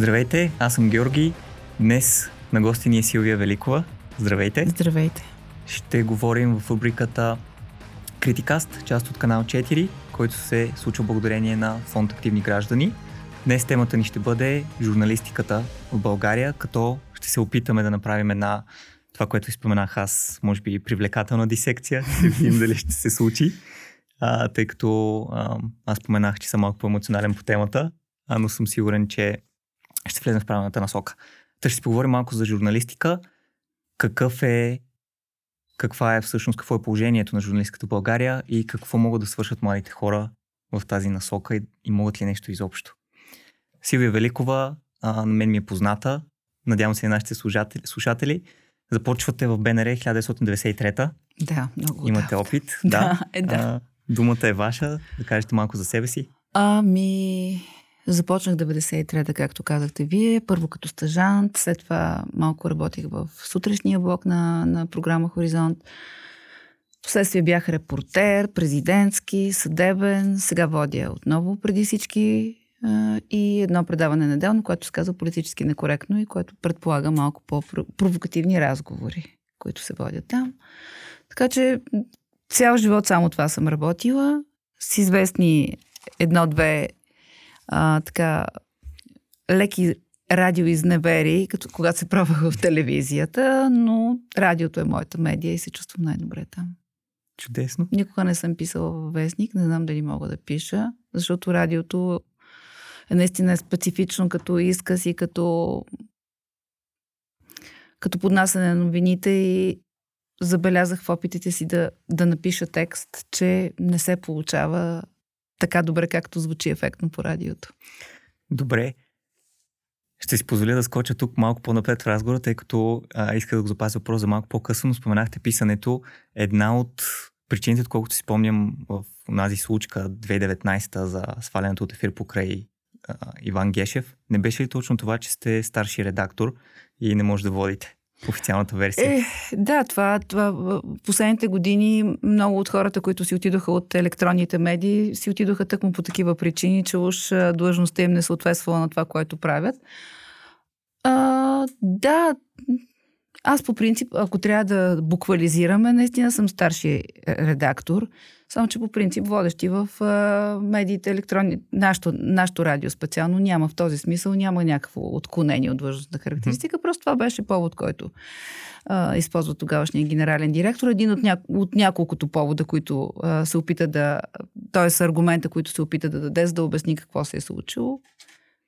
Здравейте, аз съм Георги. Днес на гости ни е Силвия Великова. Здравейте. Здравейте. Ще говорим в рубриката Критикаст, част от канал 4, който се случва благодарение на фонд Активни граждани. Днес темата ни ще бъде журналистиката в България, като ще се опитаме да направим една това, което изпоменах аз, може би привлекателна дисекция, ще видим дали ще се случи, а, тъй като а, аз споменах, че съм малко по-емоционален по темата, а, но съм сигурен, че ще влезем в правилната насока. Та ще си поговорим малко за журналистика, какъв е, каква е всъщност, какво е положението на журналистката в България и какво могат да свършат младите хора в тази насока и, и могат ли нещо изобщо. Силвия Великова а, на мен ми е позната, надявам се и нашите слушатели, слушатели. Започвате в БНР 1993-та. Да, много Имате да. опит. Да, да. е, да. А, думата е ваша. Да кажете малко за себе си. Ами, започнах 93-та, както казахте вие. Първо като стъжант, след това малко работих в сутрешния блок на, на програма Хоризонт. Последствие бях репортер, президентски, съдебен. Сега водя отново преди всички и едно предаване неделно, което се казва политически некоректно и което предполага малко по-провокативни разговори, които се водят там. Така че цял живот само това съм работила. С известни едно-две а, така леки радиоизневери, като когато се пробвах в телевизията, но радиото е моята медия и се чувствам най-добре там. Чудесно. Никога не съм писала във вестник, не знам дали мога да пиша, защото радиото е наистина специфично като изказ и като като поднасяне на новините и забелязах в опитите си да, да напиша текст, че не се получава така добре, както звучи ефектно по радиото. Добре. Ще си позволя да скоча тук малко по-напред в разговора, тъй като а, исках да го запазя въпрос за малко по-късно. Споменахте писането. Една от причините, отколкото си спомням в тази случка 2019 за свалянето от ефир покрай а, Иван Гешев, не беше ли точно това, че сте старши редактор и не може да водите? Официалната версия. Е, да, това, това последните години много от хората, които си отидоха от електронните медии, си отидоха тъкмо по такива причини, че уж длъжността им не съответствала на това, което правят. А, да, аз по принцип, ако трябва да буквализираме, наистина съм старши редактор, само че по принцип водещи в а, медиите електронни, нашото, нашото радио специално няма в този смисъл, няма някакво отклонение от длъжностна характеристика, mm-hmm. просто това беше повод, който а, използва тогавашния генерален директор. Един от, ня... от няколкото повода, които а, се опита да, т.е. аргумента, които се опита да даде, за да обясни какво се е случило.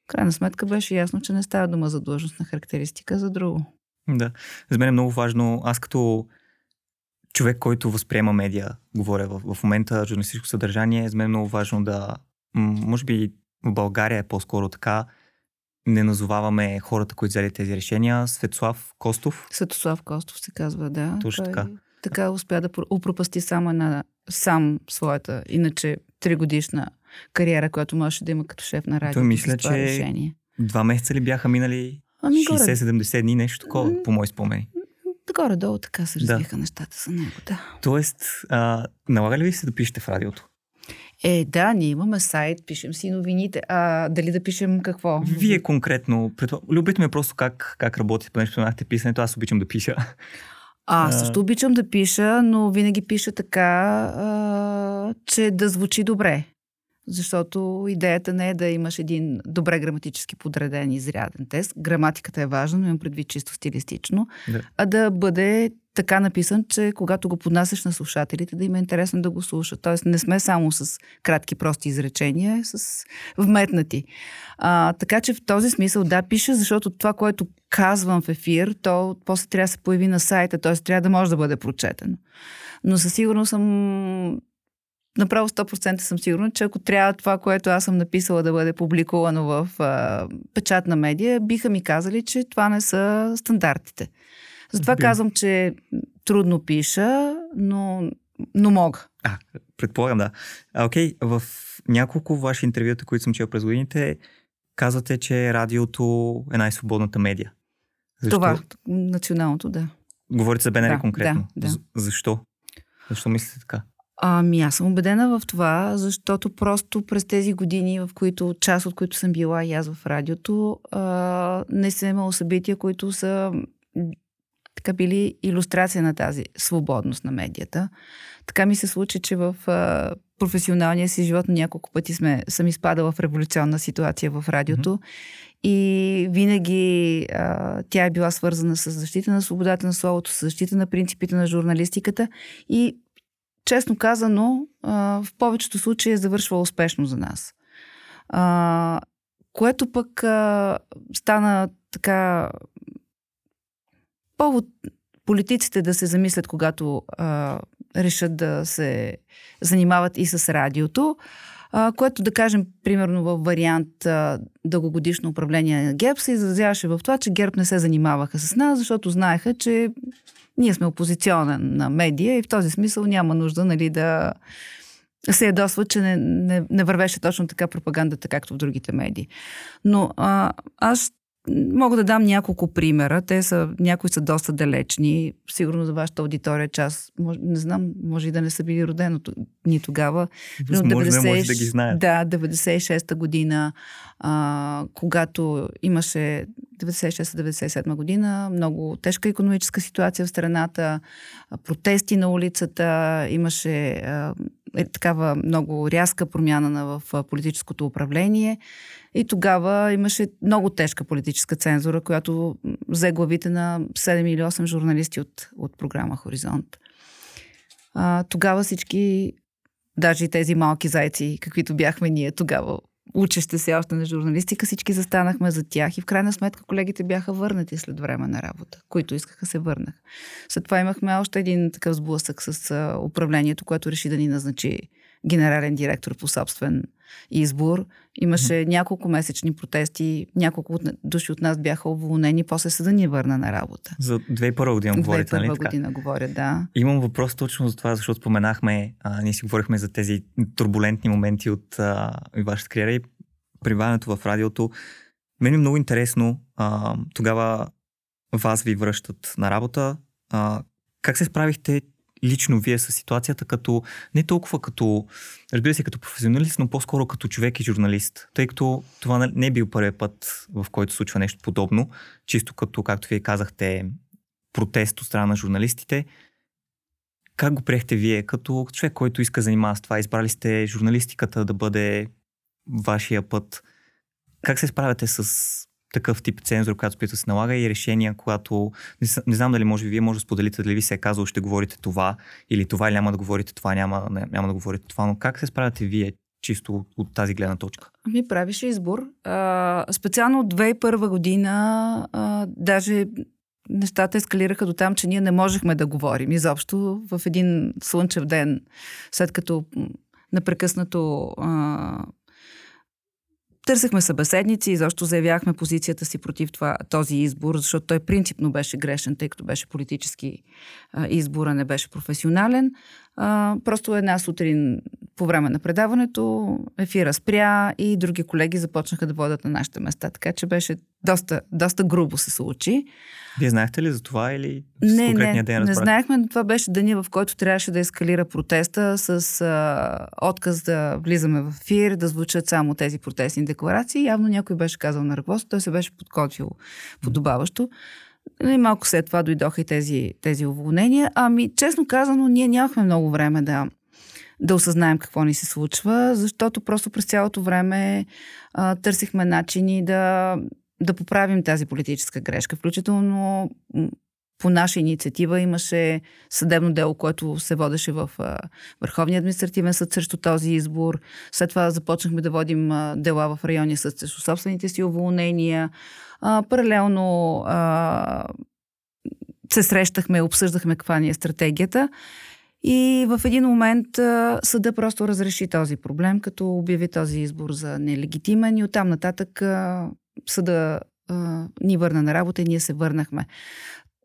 Крайна сметка беше ясно, че не става дума за длъжностна характеристика, за друго. Да. За мен е много важно, аз като човек, който възприема медиа, говоря в, в момента журналистическо съдържание, за мен е много важно да, може би в България е по-скоро така, не назоваваме хората, които взели тези решения. Светослав Костов. Светослав Костов се казва, да. Точно така. Така успя да упропасти само на сам своята, иначе тригодишна кариера, която можеше да има като шеф на радио. Той мисля, че решение. два месеца ли бяха минали Ами 60-70 дни, нещо такова, по мои спомени. Горе-долу така се развиха да. нещата за него, да. Тоест, а, налага ли ви се да пишете в радиото? Е, да, ние имаме сайт, пишем си новините. А дали да пишем какво? Вие конкретно, любите ме просто как, как работите, понеже споменахте писането, аз обичам да пиша. А, аз също обичам да пиша, но винаги пиша така, а, че да звучи добре. Защото идеята не е да имаш един добре граматически подреден изряден тест. Граматиката е важна, но имам предвид чисто стилистично. Да. А да бъде така написан, че когато го поднасяш на слушателите, да им е интересно да го слушат. Тоест не сме само с кратки прости изречения, с вметнати. А, така че в този смисъл да, пиша, защото това, което казвам в ефир, то после трябва да се появи на сайта, т.е. трябва да може да бъде прочетено. Но със сигурност съм направо 100% съм сигурна, че ако трябва това, което аз съм написала да бъде публикувано в а, печатна медия, биха ми казали, че това не са стандартите. Затова Би. казвам, че трудно пиша, но, но мога. А, предполагам, да. А, окей, в няколко ваши интервюта, които съм чел през годините, казвате, че радиото е най-свободната медия. Защо? Това, националното, да. Говорите за БНР да, конкретно. Да, да. Защо? Защо мислите така? Ами аз съм убедена в това, защото просто през тези години, в които част от които съм била и аз в радиото, а, не съм имала събития, които са така били иллюстрация на тази свободност на медията. Така ми се случи, че в а, професионалния си живот няколко пъти сме, съм изпадала в революционна ситуация в радиото. Mm-hmm. И винаги а, тя е била свързана с защита на свободата на словото, с защита на принципите на журналистиката. И честно казано, в повечето случаи е завършва успешно за нас. Което пък стана така повод политиците да се замислят, когато решат да се занимават и с радиото, което да кажем, примерно в вариант а, дългогодишно управление на ГЕРБ се изразяваше в това, че ГЕРБ не се занимаваха с нас, защото знаеха, че ние сме опозиционна медия и в този смисъл няма нужда нали, да се ядосва, че не, не, не вървеше точно така пропагандата, както в другите медии. Но а, аз Мога да дам няколко примера. Те са, някои са доста далечни. Сигурно за вашата аудитория част, не знам, може и да не са били родено ни тогава. Възможно 90, може да ги знаят. Да, 96-та година, а, когато имаше 96-97 година, много тежка економическа ситуация в страната, протести на улицата, имаше е, такава много рязка промяна на, в политическото управление. И тогава имаше много тежка политическа цензура, която взе главите на 7 или 8 журналисти от, от програма Хоризонт. А, тогава всички, даже и тези малки зайци, каквито бяхме ние тогава, учещи се още на журналистика, всички застанахме за тях и в крайна сметка колегите бяха върнати след време на работа, които искаха се върнах. След това имахме още един такъв сблъсък с управлението, което реши да ни назначи генерален директор по собствен избор. Имаше mm-hmm. няколко месечни протести, няколко души от нас бяха уволнени, после съда ни върна на работа. За 2001 година говорите, нали? 2001 година говоря, да. Имам въпрос точно за това, защото споменахме, а, ние си говорихме за тези турбулентни моменти от а, вашата кариера и прибавянето в радиото. Мен е много интересно, а, тогава вас ви връщат на работа. А, как се справихте лично вие с ситуацията като, не толкова като, разбира се, като професионалист, но по-скоро като човек и журналист, тъй като това не е бил първият път, в който случва нещо подобно, чисто като, както вие казахте, протест от страна на журналистите. Как го приехте вие като човек, който иска да занимава с това? Избрали сте журналистиката да бъде вашия път. Как се справяте с такъв тип цензура, която спита се налага и решения, когато не, не знам дали може би вие може да споделите дали ви се е казало ще говорите това или това или няма да говорите това, няма, няма да говорите това, но как се справяте вие чисто от, от тази гледна точка? Ами правиш избор. А, специално от 2001 година а, даже нещата ескалираха до там, че ние не можехме да говорим изобщо в един слънчев ден, след като непрекъснато а, Търсехме събеседници и защо заявяхме позицията си против това, този избор, защото той принципно беше грешен, тъй като беше политически избор, а не беше професионален. А, просто една сутрин по време на предаването ефира спря и други колеги започнаха да водят на нашите места, така че беше доста, доста грубо се случи. Вие знаехте ли за това или не, конкретния не, ден Не знаехме, но това беше деня, в който трябваше да ескалира протеста с а, отказ да влизаме в ефир, да звучат само тези протестни декларации. Явно някой беше казал на ръководството, той се беше подготвил подобаващо. И малко след това дойдоха и тези, тези уволнения. Ами, честно казано, ние нямахме много време да, да осъзнаем какво ни се случва, защото просто през цялото време а, търсихме начини да, да поправим тази политическа грешка. Включително по наша инициатива имаше съдебно дело, което се водеше в а, Върховния административен съд срещу този избор. След това започнахме да водим а, дела в районния съд срещу собствените си уволнения. Паралелно а, се срещахме, обсъждахме каква ни е стратегията. И в един момент а, съда просто разреши този проблем, като обяви този избор за нелегитимен и оттам нататък а, съда ни върна на работа и ние се върнахме.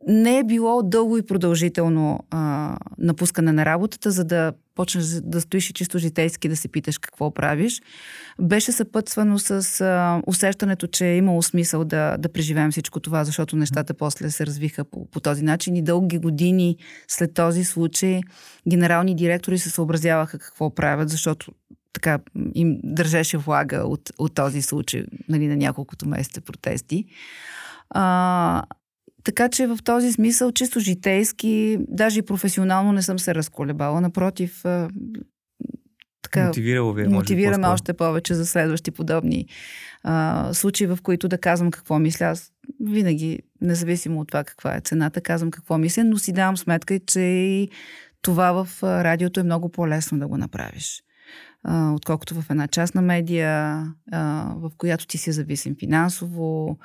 Не е било дълго и продължително а, напускане на работата, за да почнеш да стоиш и чисто житейски да се питаш какво правиш. Беше съпътствано с а, усещането, че е имало смисъл да, да преживеем всичко това, защото нещата после се развиха по, по този начин и дълги години след този случай генерални директори се съобразяваха какво правят, защото така им държеше влага от, от този случай нали, на няколкото месеца протести. А, така че в този смисъл, чисто житейски, даже и професионално не съм се разколебала. Напротив, така, Мотивирало ви, е, мотивираме още повече за следващи подобни а, случаи, в които да казвам какво мисля. Аз винаги, независимо от това каква е цената, казвам какво мисля, но си давам сметка, че и това в радиото е много по-лесно да го направиш отколкото в една частна медия, в която ти си зависим финансово,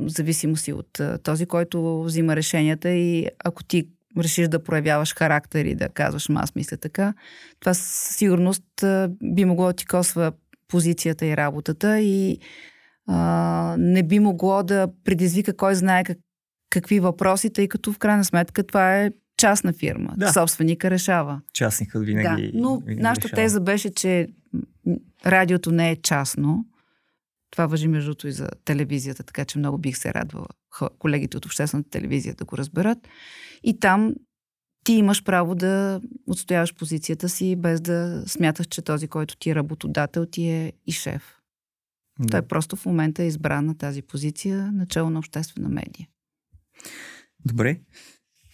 зависимо си от този, който взима решенията и ако ти решиш да проявяваш характер и да казваш, аз мисля така, това със сигурност би могло да ти косва позицията и работата и не би могло да предизвика кой знае как, какви въпроси, тъй като в крайна сметка това е частна фирма. Да. Собственика решава. Частникът винаги. Да, но винаги нашата решава. теза беше, че радиото не е частно. Това въжи между другото и за телевизията, така че много бих се радвала колегите от обществената телевизия да го разберат. И там ти имаш право да отстояваш позицията си, без да смяташ, че този, който ти е работодател, ти е и шеф. Да. Той просто в момента е избран на тази позиция, начало на обществена медия. Добре.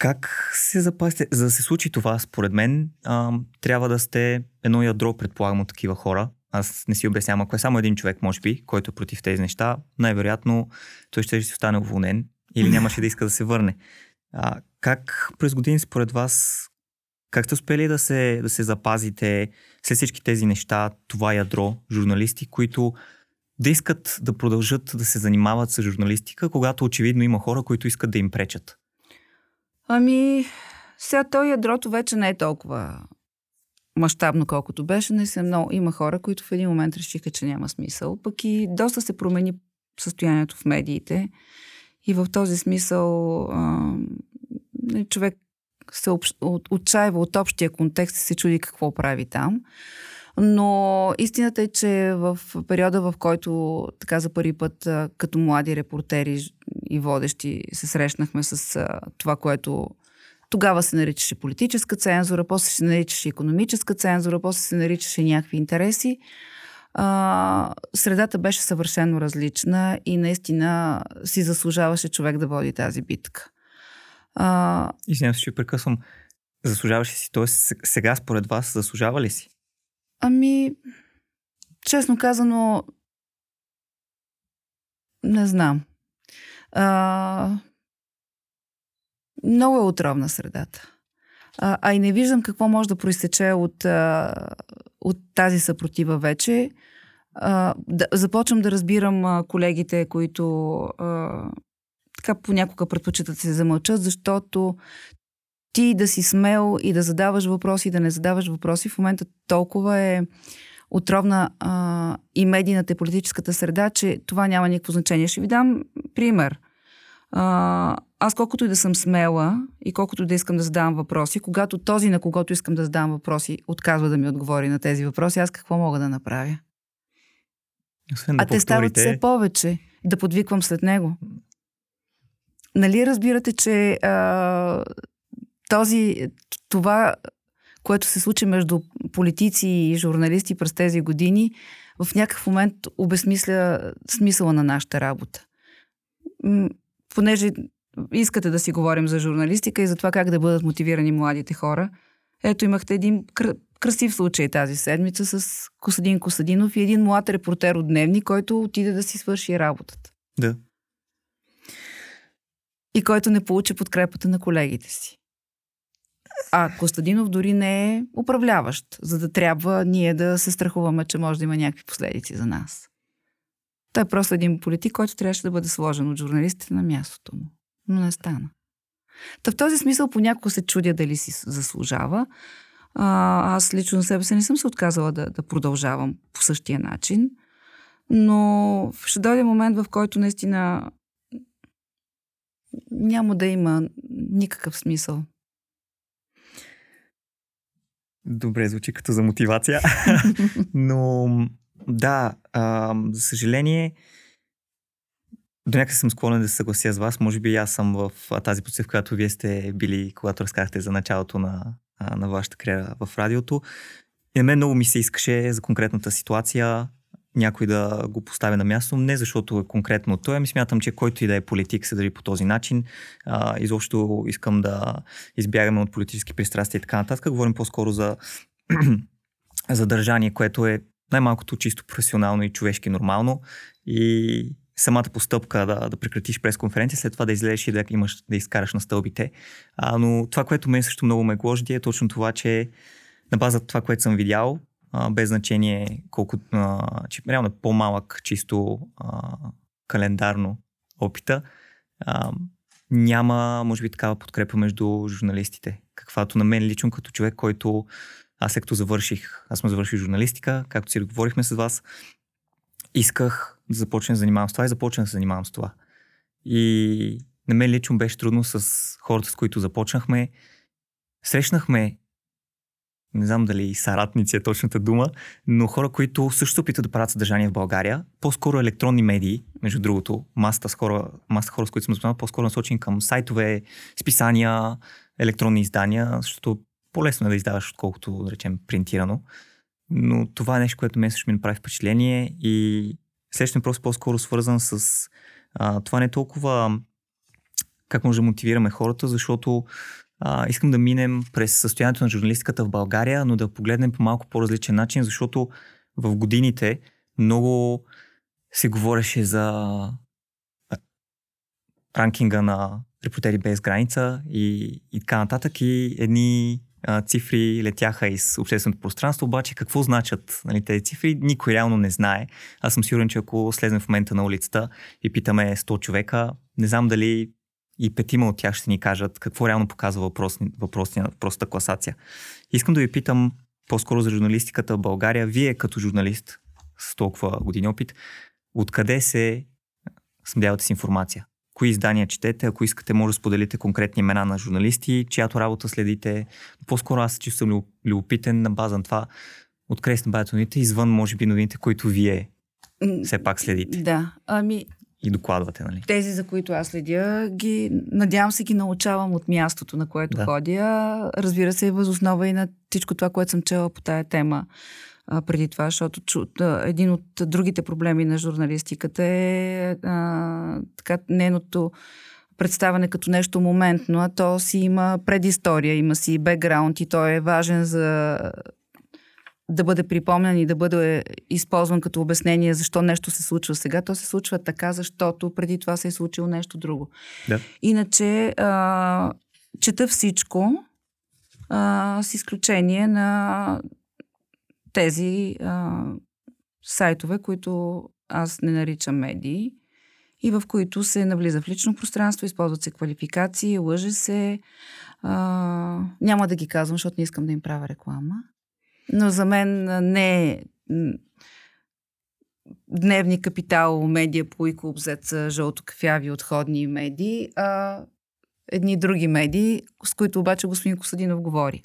Как се запасите? За да се случи това, според мен, а, трябва да сте едно ядро, предполагам, от такива хора. Аз не си обяснявам, ако е само един човек, може би, който е против тези неща, най-вероятно той ще си остане уволнен или нямаше да иска да се върне. А, как през години, според вас, как сте успели да се, да се запазите след всички тези неща, това ядро, журналисти, които да искат да продължат да се занимават с журналистика, когато очевидно има хора, които искат да им пречат? Ами, сега то ядрото вече не е толкова мащабно, колкото беше. Се много. Има хора, които в един момент решиха, че няма смисъл. Пък и доста се промени състоянието в медиите. И в този смисъл а, човек се отчаива от общия контекст и се чуди какво прави там. Но истината е, че в периода, в който така за първи път като млади репортери и водещи се срещнахме с това, което тогава се наричаше политическа цензура, после се наричаше економическа цензура, после се наричаше някакви интереси. А, средата беше съвършено различна и наистина си заслужаваше човек да води тази битка. А... Извинявам се, че прекъсвам. Заслужаваше си, т.е. сега според вас заслужава ли си? Ами, честно казано, не знам. А, много е отровна средата. А, а и не виждам какво може да проистече от, а, от тази съпротива вече. А, да, започвам да разбирам а, колегите, които а, така понякога предпочитат да се замълчат, защото ти да си смел и да задаваш въпроси, и да не задаваш въпроси, в момента толкова е отровна а, и медийната и политическата среда, че това няма никакво значение. Ще ви дам пример. А, аз колкото и да съм смела и колкото да искам да задавам въпроси, когато този, на когото искам да задавам въпроси, отказва да ми отговори на тези въпроси, аз какво мога да направя? Освен да а те стават все повече. Да подвиквам след него. Нали разбирате, че а, този, това, което се случи между политици и журналисти през тези години, в някакъв момент обесмисля смисъла на нашата работа. Понеже искате да си говорим за журналистика и за това как да бъдат мотивирани младите хора, ето имахте един кр- красив случай тази седмица с Косадин Косадинов и един млад репортер от Дневни, който отиде да си свърши работата. Да. И който не получи подкрепата на колегите си. А Костадинов дори не е управляващ, за да трябва ние да се страхуваме, че може да има някакви последици за нас. Той е просто един политик, който трябваше да бъде сложен от журналистите на мястото му. Но не стана. Та в този смисъл понякога се чудя дали си заслужава. А, аз лично себе си не съм се отказала да, да продължавам по същия начин. Но ще дойде момент, в който наистина няма да има никакъв смисъл. Добре, звучи като за мотивация. Но да, а, за съжаление, до някъде съм склонен да се съглася с вас. Може би аз съм в тази позиция, в която вие сте били, когато разказахте за началото на, на вашата кариера в радиото. И на мен много ми се искаше за конкретната ситуация някой да го поставя на място, не защото е конкретно той, ами смятам, че който и да е политик се държи по този начин. А, изобщо искам да избягаме от политически пристрастия и така нататък. Говорим по-скоро за задържание, което е най-малкото чисто професионално и човешки нормално. И самата постъпка да, да прекратиш пресконференция, след това да излезеш и да имаш да изкараш на стълбите. А, но това, което мен също много ме гложди е точно това, че на база това, което съм видял, без значение колко, а, че реално е по-малък чисто а, календарно опита, а, няма, може би, такава подкрепа между журналистите. Каквато на мен лично като човек, който аз като завърших, аз съм завършил журналистика, както си говорихме с вас, исках да започна да занимавам с това и започнах да занимавам с това. И на мен лично беше трудно с хората, с които започнахме. Срещнахме не знам дали саратници е точната дума, но хора, които също опитват да правят съдържание в България, по-скоро електронни медии, между другото, масата с хора, масата хора с които съм запознал, по-скоро насочени към сайтове, списания, електронни издания, защото по-лесно е да издаваш, отколкото, да речем, принтирано. Но това е нещо, което мен също ми направи впечатление и следващия е по-скоро свързан с а, това не е толкова как може да мотивираме хората, защото а, искам да минем през състоянието на журналистиката в България, но да погледнем по малко по-различен начин, защото в годините много се говореше за ранкинга на репортери без граница и, и така нататък и едни а, цифри летяха из общественото пространство, обаче какво значат нали, тези цифри, никой реално не знае. Аз съм сигурен, че ако слезем в момента на улицата и питаме 100 човека, не знам дали и петима от тях ще ни кажат какво реално показва въпросни, въпросния, въпросната класация. Искам да ви питам по-скоро за журналистиката в България. Вие като журналист с толкова години опит, откъде се снабдявате с информация? Кои издания четете? Ако искате, може да споделите конкретни имена на журналисти, чиято работа следите. По-скоро аз се чувствам любопитен на база на това, откъде снабдявате новините, извън, може би, новините, които вие все пак следите. Да, ами и докладвате, нали? Тези, за които аз следя, ги, надявам се ги научавам от мястото, на което да. ходя. Разбира се, възоснова и на всичко това, което съм чела по тая тема а, преди това, защото чу, а, един от другите проблеми на журналистиката е а, така, нейното представяне като нещо моментно, а то си има предистория, има си бекграунд и той е важен за да бъде припомнен и да бъде използван като обяснение защо нещо се случва сега, то се случва така, защото преди това се е случило нещо друго. Да. Иначе, а, чета всичко, а, с изключение на тези а, сайтове, които аз не наричам медии и в които се навлиза в лично пространство, използват се квалификации, лъже се. А, няма да ги казвам, защото не искам да им правя реклама. Но за мен не е дневни капитал, медия по и клуб жълто кафяви отходни медии, а едни други медии, с които обаче господин Косадинов говори.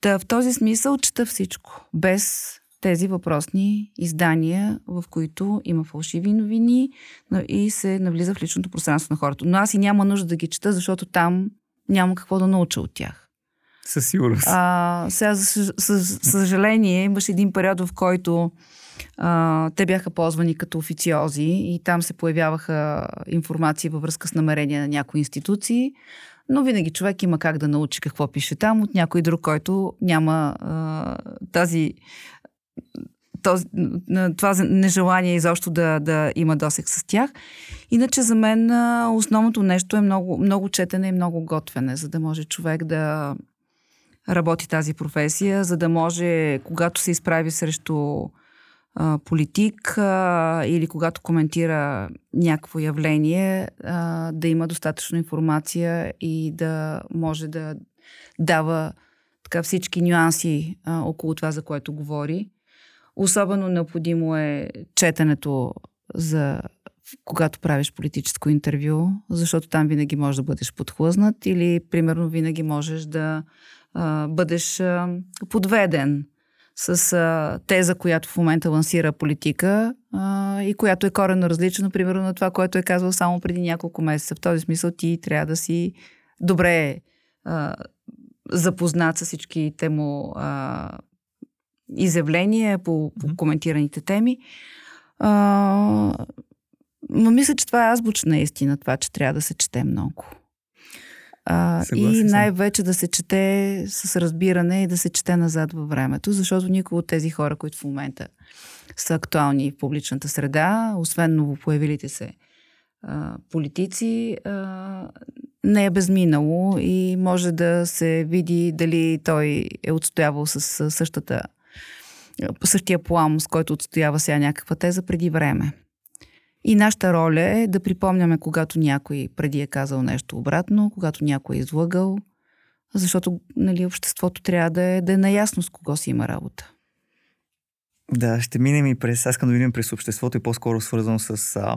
Та в този смисъл чета всичко, без тези въпросни издания, в които има фалшиви новини и се навлиза в личното пространство на хората. Но аз и няма нужда да ги чета, защото там няма какво да науча от тях. Със сигурност. А, сега, за съжаление, имаше един период, в който а, те бяха ползвани като официози и там се появяваха информации във връзка с намерения на някои институции. Но винаги човек има как да научи какво пише там от някой друг, който няма а, тази този, това нежелание изобщо да, да има досек с тях. Иначе за мен основното нещо е много, много четене и много готвене, за да може човек да работи тази професия, за да може, когато се изправи срещу а, политик а, или когато коментира някакво явление, а, да има достатъчно информация и да може да дава така всички нюанси а, около това, за което говори. Особено необходимо е четенето за когато правиш политическо интервю, защото там винаги можеш да бъдеш подхлъзнат или, примерно, винаги можеш да а, бъдеш а, подведен с а, теза, която в момента лансира политика а, и която е коренно различна, примерно, на това, което е казал само преди няколко месеца. В този смисъл ти трябва да си добре а, запознат с всичките му а, изявления по, по коментираните теми. А, но мисля, че това е азбучна истина, това, че трябва да се чете много. А, и най-вече да се чете с разбиране и да се чете назад във времето, защото никой от тези хора, които в момента са актуални в публичната среда, освен новопоявилите се а, политици, а, не е безминало и може да се види дали той е отстоявал с същата същия плам, с който отстоява сега някаква теза преди време. И нашата роля е да припомняме, когато някой преди е казал нещо обратно, когато някой е излъгал, защото нали, обществото трябва да е, да е наясно с кого си има работа. Да, ще минем и през, аз искам да минем през обществото и по-скоро свързано с а,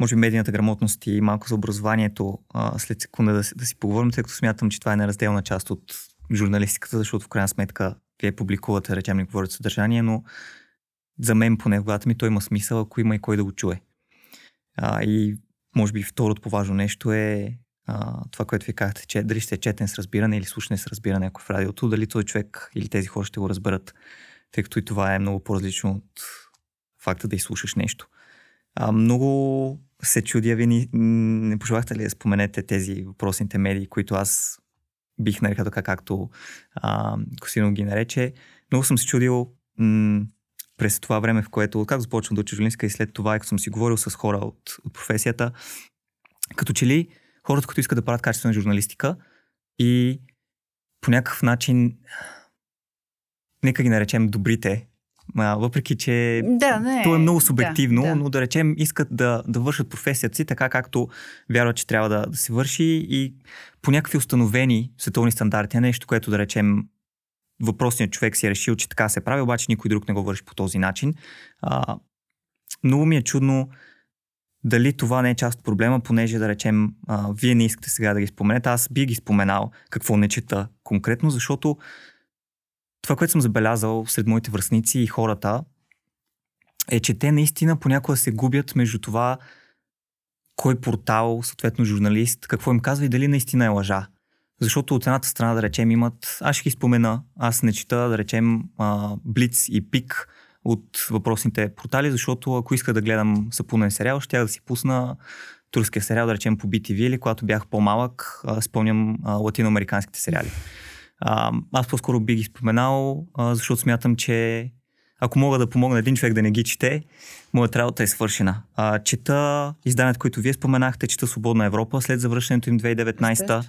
може би медийната грамотност и малко за образованието а, след секунда да, да си поговорим, тъй като смятам, че това е неразделна част от журналистиката, защото в крайна сметка вие публикувате, речем, не говорят съдържание, но за мен поне в главата ми той има смисъл, ако има и кой да го чуе. А, и може би второто по-важно нещо е а, това, което ви казахте, че дали ще е четен с разбиране или слушане с разбиране, ако в радиото, дали този човек или тези хора ще го разберат, тъй като и това е много по-различно от факта да изслушаш нещо. А, много се чудя, ви не, не пожелахте ли да споменете тези въпросните медии, които аз бих нарекал така, както а, Косино ги нарече. Много съм се чудил м- през това време, в което, как започвам да уча журналистика и след това, като съм си говорил с хора от, от професията, като че ли хората, които искат да правят качествена журналистика и по някакъв начин, нека ги наречем добрите, а, въпреки, че да, не, то е много субективно, да, да. но да речем искат да, да вършат професията си така, както вярват, че трябва да, да се върши и по някакви установени световни стандарти, нещо, което да речем въпросният човек си е решил, че така се прави, обаче никой друг не го върши по този начин. А, много ми е чудно дали това не е част от проблема, понеже да речем, а, вие не искате сега да ги споменете, аз би ги споменал какво не чета конкретно, защото това, което съм забелязал сред моите връзници и хората, е, че те наистина понякога се губят между това кой портал, съответно журналист, какво им казва и дали наистина е лъжа. Защото от едната страна, да речем, имат, аз ще ги спомена, аз не чета, да речем, Блиц и Пик от въпросните портали, защото ако иска да гледам сапунен сериал, ще да си пусна турския сериал, да речем по BTV или когато бях по-малък, спомням латиноамериканските сериали. А, аз по-скоро би ги споменал, а, защото смятам, че ако мога да помогна един човек да не ги чете, моята работа е свършена. А, чета изданията, които вие споменахте, чета Свободна Европа след завършването им 2019. Да.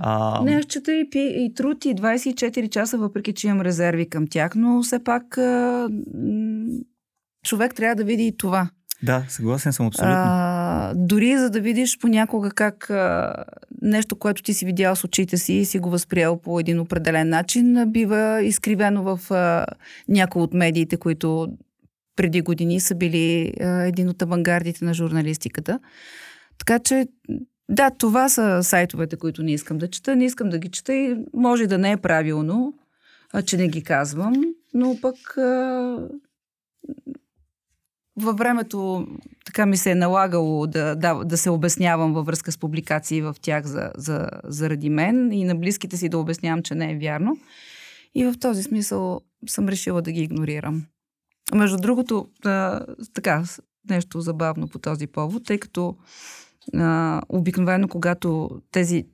А... Не, аз чета и, и труд и 24 часа, въпреки че имам резерви към тях, но все пак а, човек трябва да види и това. Да, съгласен съм абсолютно. А, дори за да видиш понякога как а, нещо, което ти си видял с очите си и си го възприел по един определен начин, бива изкривено в а, някои от медиите, които преди години са били а, един от авангардите на журналистиката. Така че, да, това са сайтовете, които не искам да чета. Не искам да ги чета и може да не е правилно, а, че не ги казвам, но пък а, във времето така ми се е налагало да, да, да се обяснявам във връзка с публикации в тях за, за, заради мен и на близките си да обяснявам, че не е вярно. И в този смисъл съм решила да ги игнорирам. Между другото, а, така, нещо забавно по този повод, тъй като а, обикновено, когато тези,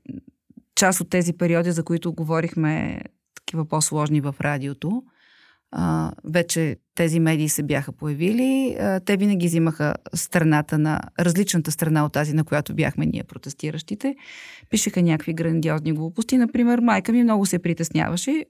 част от тези периоди, за които говорихме, такива по-сложни в радиото, а, вече тези медии се бяха появили. А, те винаги взимаха страната на различната страна от тази, на която бяхме ние протестиращите. Пишеха някакви грандиозни глупости. Например, майка ми много се притесняваше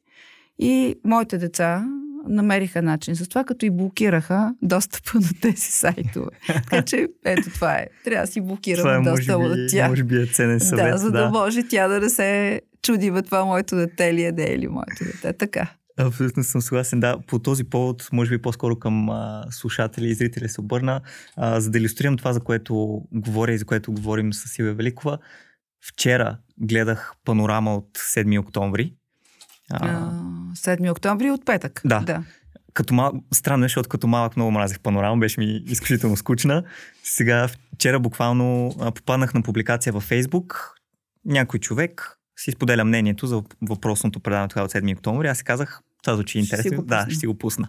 и моите деца намериха начин с това, като и блокираха достъпа на тези сайтове. така че, ето това е. Трябва да си блокираме е, достъпа от тях. Може би е ценен съвет. Да, за да, да може тя да не се чуди, бе, това моето дете ли е, да е ли моето дете. Така. Абсолютно съм съгласен. Да, по този повод, може би по-скоро към а, слушатели и зрители се обърна, а, за да иллюстрирам това, за което говоря и за което говорим с Силвия Великова. Вчера гледах панорама от 7 октомври. А, 7 октомври от петък. Да. да. Като мал... Странно, е, защото като малък много мразех панорама, беше ми изключително скучна. Сега, вчера буквално попаднах на публикация във Фейсбук. Някой човек си споделя мнението за въпросното предаване тогава от 7 октомври. Аз си казах, това звучи интересно. Да, ще го пусна.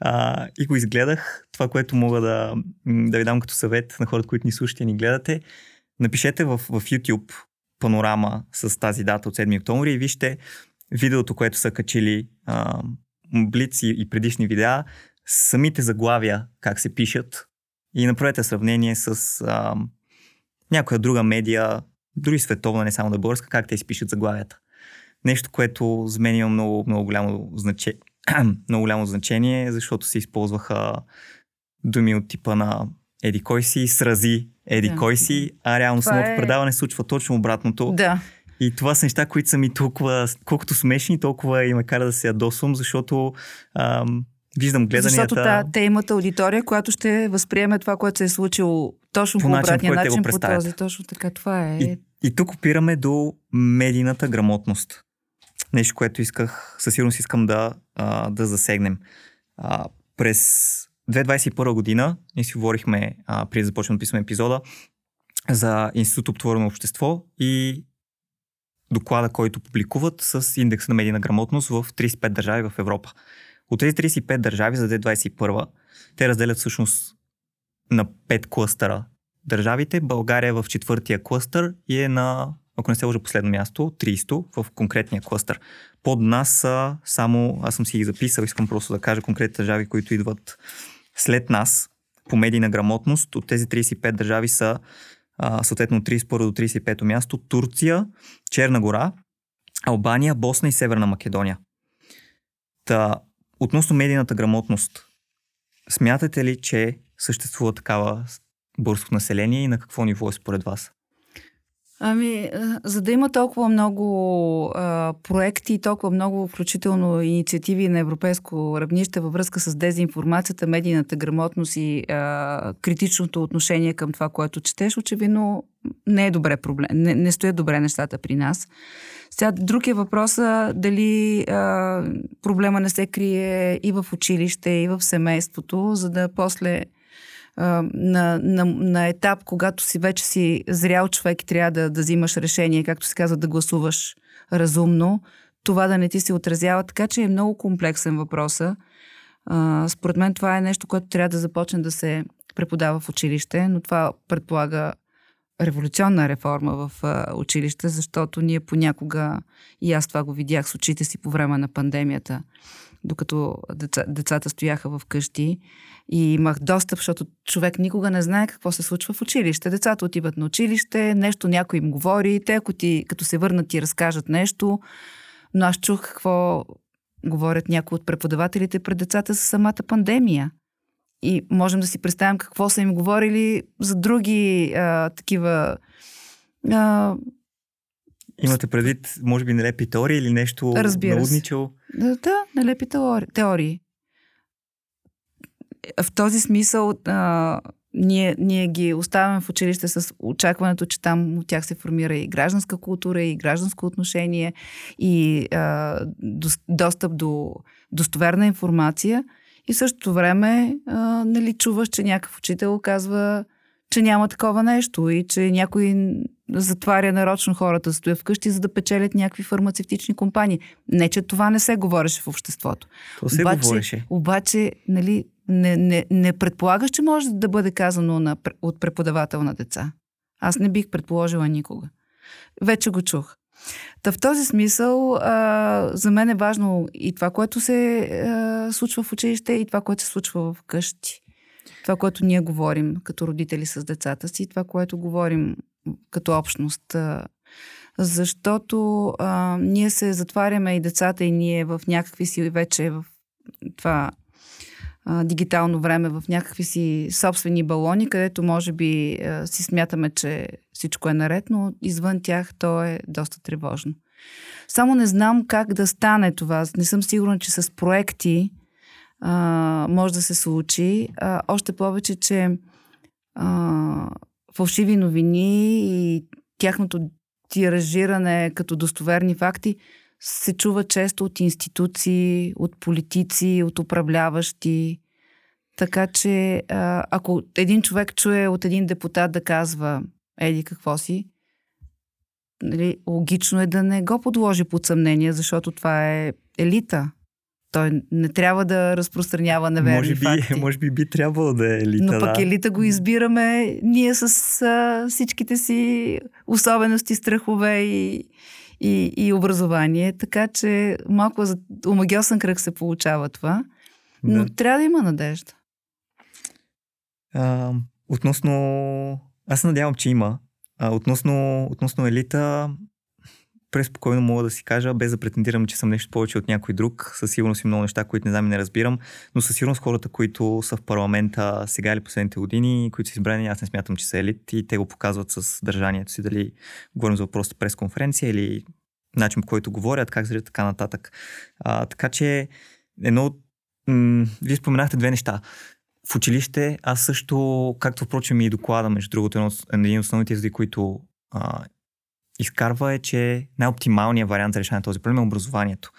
А, и го изгледах. Това, което мога да, да ви дам като съвет на хората, които ни слушате и ни гледате, напишете в, в YouTube панорама с тази дата от 7 октомври и вижте видеото, което са качили а, Блиц и, и предишни видеа, самите заглавия как се пишат и направете сравнение с а, някоя друга медия, дори световна, не само да българска, как те си пишат заглавията. Нещо, което за мен има много, много, голямо, значение, много голямо значение, защото се използваха думи от типа на еди кой си, срази еди да. кой си, а реално това самото е... предаване случва точно обратното. Да. И това са неща, които са ми толкова, колкото смешни, толкова и ме кара да се ядосвам, защото ам, виждам гледанията. Защото да, те имат аудитория, която ще възприеме това, което се е случило точно по, по обратния начин, начин по този. Точно така, това е. И, и тук опираме до медийната грамотност. Нещо, което исках, със сигурност искам да, а, да засегнем. А, през 2021 година, ние си говорихме, а, преди да започнем да писаме епизода, за Институт Обтворено общество и доклада, който публикуват с индекс на медийна грамотност в 35 държави в Европа. От тези 35 държави за 2021 те разделят всъщност на 5 клъстъра държавите. България е в четвъртия клъстър и е на, ако не се лъжа последно място, 30 в конкретния клъстър. Под нас са само, аз съм си ги записал, искам просто да кажа конкретни държави, които идват след нас по медийна грамотност. От тези 35 държави са а, съответно 31 до 35 място Турция, Черна гора, Албания, Босна и Северна Македония. Та, относно медийната грамотност, смятате ли, че съществува такава българско население и на какво ниво е според вас? Ами, за да има толкова много а, проекти и толкова много, включително инициативи на европейско равнище във връзка с дезинформацията, медийната грамотност и а, критичното отношение към това, което четеш, очевидно не е добре проблем, не, не стоят добре нещата при нас. Сега друг е въпроса дали а, проблема не се крие и в училище, и в семейството, за да после на, на, на етап, когато си вече си зрял човек и трябва да, да взимаш решение, както се казва, да гласуваш разумно, това да не ти се отразява. Така че е много комплексен въпроса. А, според мен това е нещо, което трябва да започне да се преподава в училище, но това предполага революционна реформа в а, училище, защото ние понякога, и аз това го видях с очите си по време на пандемията, докато деца, децата стояха в къщи и имах достъп, защото човек никога не знае какво се случва в училище. Децата отиват на училище, нещо някой им говори, те ако ти, като се върнат ти разкажат нещо, но аз чух какво говорят някои от преподавателите пред децата за самата пандемия. И можем да си представим какво са им говорили за други а, такива а, Имате предвид, може би, нелепи теории или нещо Разбира наудничало? Да, да, нелепи теории. В този смисъл а, ние, ние ги оставяме в училище с очакването, че там от тях се формира и гражданска култура, и гражданско отношение, и а, до, достъп до достоверна информация. И в същото време а, нали, чуваш, че някакъв учител казва, че няма такова нещо и че някой затваря нарочно хората да стоят вкъщи, за да печелят някакви фармацевтични компании. Не, че това не се говореше в обществото. То се обаче, говореше. Обаче, нали, не, не, не предполагаш, че може да бъде казано на, от преподавател на деца. Аз не бих предположила никога. Вече го чух. Та в този смисъл а, за мен е важно и това, което се а, случва в училище, и това, което се случва в къщи. Това, което ние говорим като родители с децата си, това, което говорим като общност. Защото а, ние се затваряме и децата, и ние в някакви си вече в това а, дигитално време, в някакви си собствени балони, където може би а, си смятаме, че всичко е наред, но извън тях то е доста тревожно. Само не знам как да стане това. Не съм сигурна, че с проекти а, може да се случи. А, още повече, че а, фалшиви новини и тяхното тиражиране като достоверни факти се чува често от институции, от политици, от управляващи. Така че, ако един човек чуе от един депутат да казва еди какво си, нали, логично е да не го подложи под съмнение, защото това е елита. Той не трябва да разпространява неверни може би, факти. Може би би трябвало да е елита, Но пък да. елита го избираме ние с а, всичките си особености, страхове и, и, и образование. Така че малко за омагиосен кръг се получава това. Но да. трябва да има надежда. А, относно... Аз се надявам, че има. А, относно, относно елита, преспокойно мога да си кажа, без да претендирам, че съм нещо повече от някой друг. Със сигурност и много неща, които не знам и не разбирам, но със сигурност хората, които са в парламента сега или последните години, които са избрани, аз не смятам, че са елит и те го показват с държанието си, дали говорим за въпросите през конференция или начин по който говорят, как зрят, така нататък. А, така че едно м- вие споменахте две неща. В училище аз също, както впрочем и доклада, между другото, един от основните изводи, които изкарва е, че най-оптималният вариант за решаване на този проблем е образованието.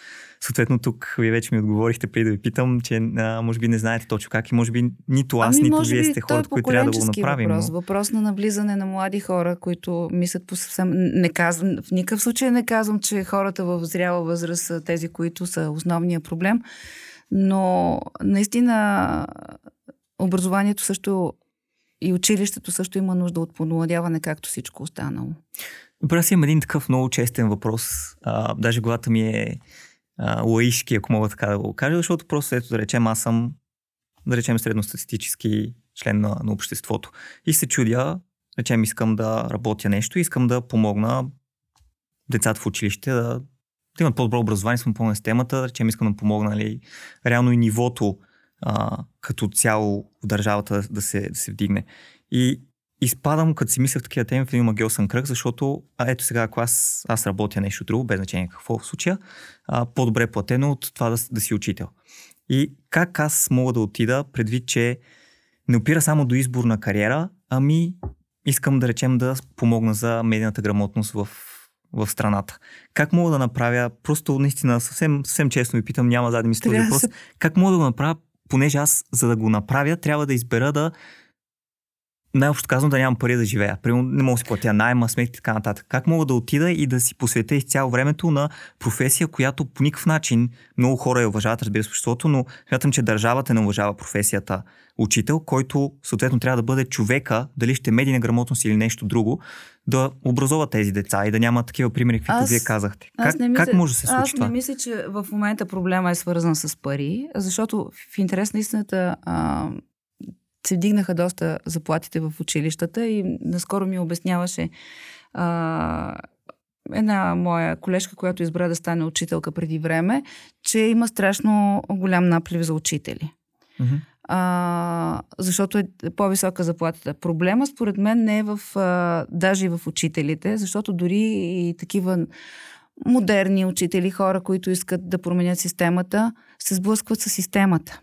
Съответно, тук вие вече ми отговорихте преди да ви питам, че а, може би не знаете точно как и може би нито аз, ами, нито вие сте е хората, които трябва да го направим. Въпрос, но... въпрос на навлизане на млади хора, които мислят по съвсем... Не казвам, в никакъв случай не казвам, че хората в зряла възраст са тези, които са основния проблем, но наистина образованието също и училището също има нужда от подмладяване, както всичко останало. Аз имам един такъв много честен въпрос. А, даже главата ми е а, лаишки, ако мога така да го кажа, защото просто ето да речем аз съм, да речем средностатистически член на, на обществото. И се чудя, речем искам да работя нещо, искам да помогна децата в училище да, да имат по-добро образование, съм помня с темата, речем искам да помогна нали, реално и нивото а, като цяло в държавата да, се, да се вдигне. И изпадам, като си мисля в такива теми, в един магиосен кръг, защото а, ето сега, ако аз, аз работя нещо друго, без значение какво в случая, а, по-добре платено от това да, да си учител. И как аз мога да отида, предвид, че не опира само до избор на кариера, ами искам да речем да помогна за медийната грамотност в, в страната. Как мога да направя, просто наистина съвсем, съвсем честно ви питам, няма да ми този въпрос, се... как мога да го направя, понеже аз за да го направя трябва да избера да най-общо казвам да нямам пари да живея. Примерно не мога да си платя найма, сметки и така нататък. Как мога да отида и да си посветя изцяло времето на професия, която по никакъв начин много хора я уважават, разбира се, обществото, но смятам, че държавата не уважава професията учител, който съответно трябва да бъде човека, дали ще медийна грамотност или нещо друго, да образова тези деца и да няма такива примери, каквито аз, вие казахте. Как, не мисля, как може да се случи аз това? Аз не мисля, че в момента проблема е свързан с пари, защото в интерес на истината а, се вдигнаха доста заплатите в училищата и наскоро ми обясняваше а, една моя колежка, която избра да стане учителка преди време, че има страшно голям наплив за учители. Mm-hmm. А, защото е по-висока заплатата. Проблема, според мен, не е в, а, даже и в учителите, защото дори и такива модерни учители, хора, които искат да променят системата, се сблъскват с системата.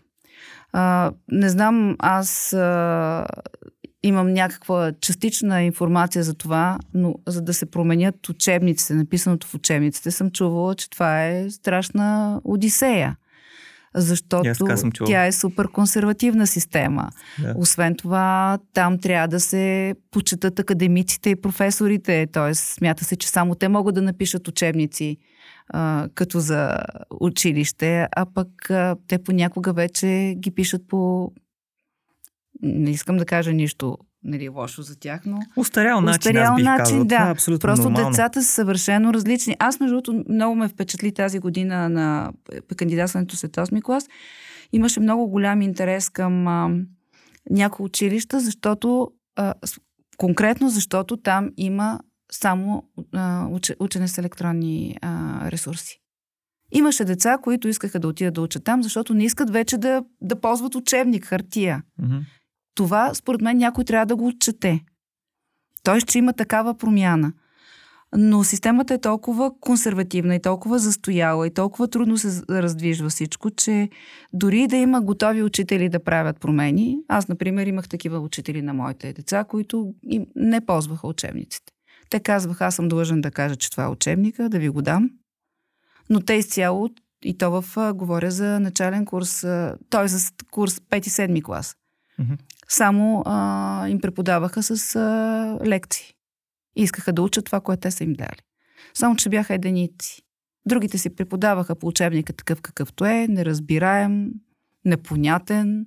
А, не знам, аз а, имам някаква частична информация за това, но за да се променят учебниците, написаното в учебниците, съм чувала, че това е страшна одисея. Защото тя е супер консервативна система. Да. Освен това, там трябва да се почитат академиците и професорите. Т.е. смята се, че само те могат да напишат учебници а, като за училище, а пък а, те понякога вече ги пишат по... Не искам да кажа нищо нали, лошо за тях, но... Устарял начин, устарял аз бих начин, казал. да. Това е абсолютно Просто нормално. децата са съвършено различни. Аз, между другото, много ме впечатли тази година на кандидатстването след 8 клас. Имаше много голям интерес към а, някои училища, защото а, конкретно защото там има само а, учене с електронни а, ресурси. Имаше деца, които искаха да отидат да учат там, защото не искат вече да, да ползват учебник, хартия. Mm-hmm. Това, според мен, някой трябва да го отчете. Той ще има такава промяна. Но системата е толкова консервативна и толкова застояла и толкова трудно се раздвижва всичко, че дори да има готови учители да правят промени, аз, например, имах такива учители на моите деца, които не ползваха учебниците. Те казваха, аз съм длъжен да кажа, че това е учебника, да ви го дам. Но те изцяло, и то в, говоря за начален курс, т.е. за курс 5-7 клас. Mm-hmm. Само а, им преподаваха с а, лекции. И искаха да учат това, което те са им дали. Само, че бяха единици. Другите си преподаваха по учебника такъв какъвто е, неразбираем, непонятен,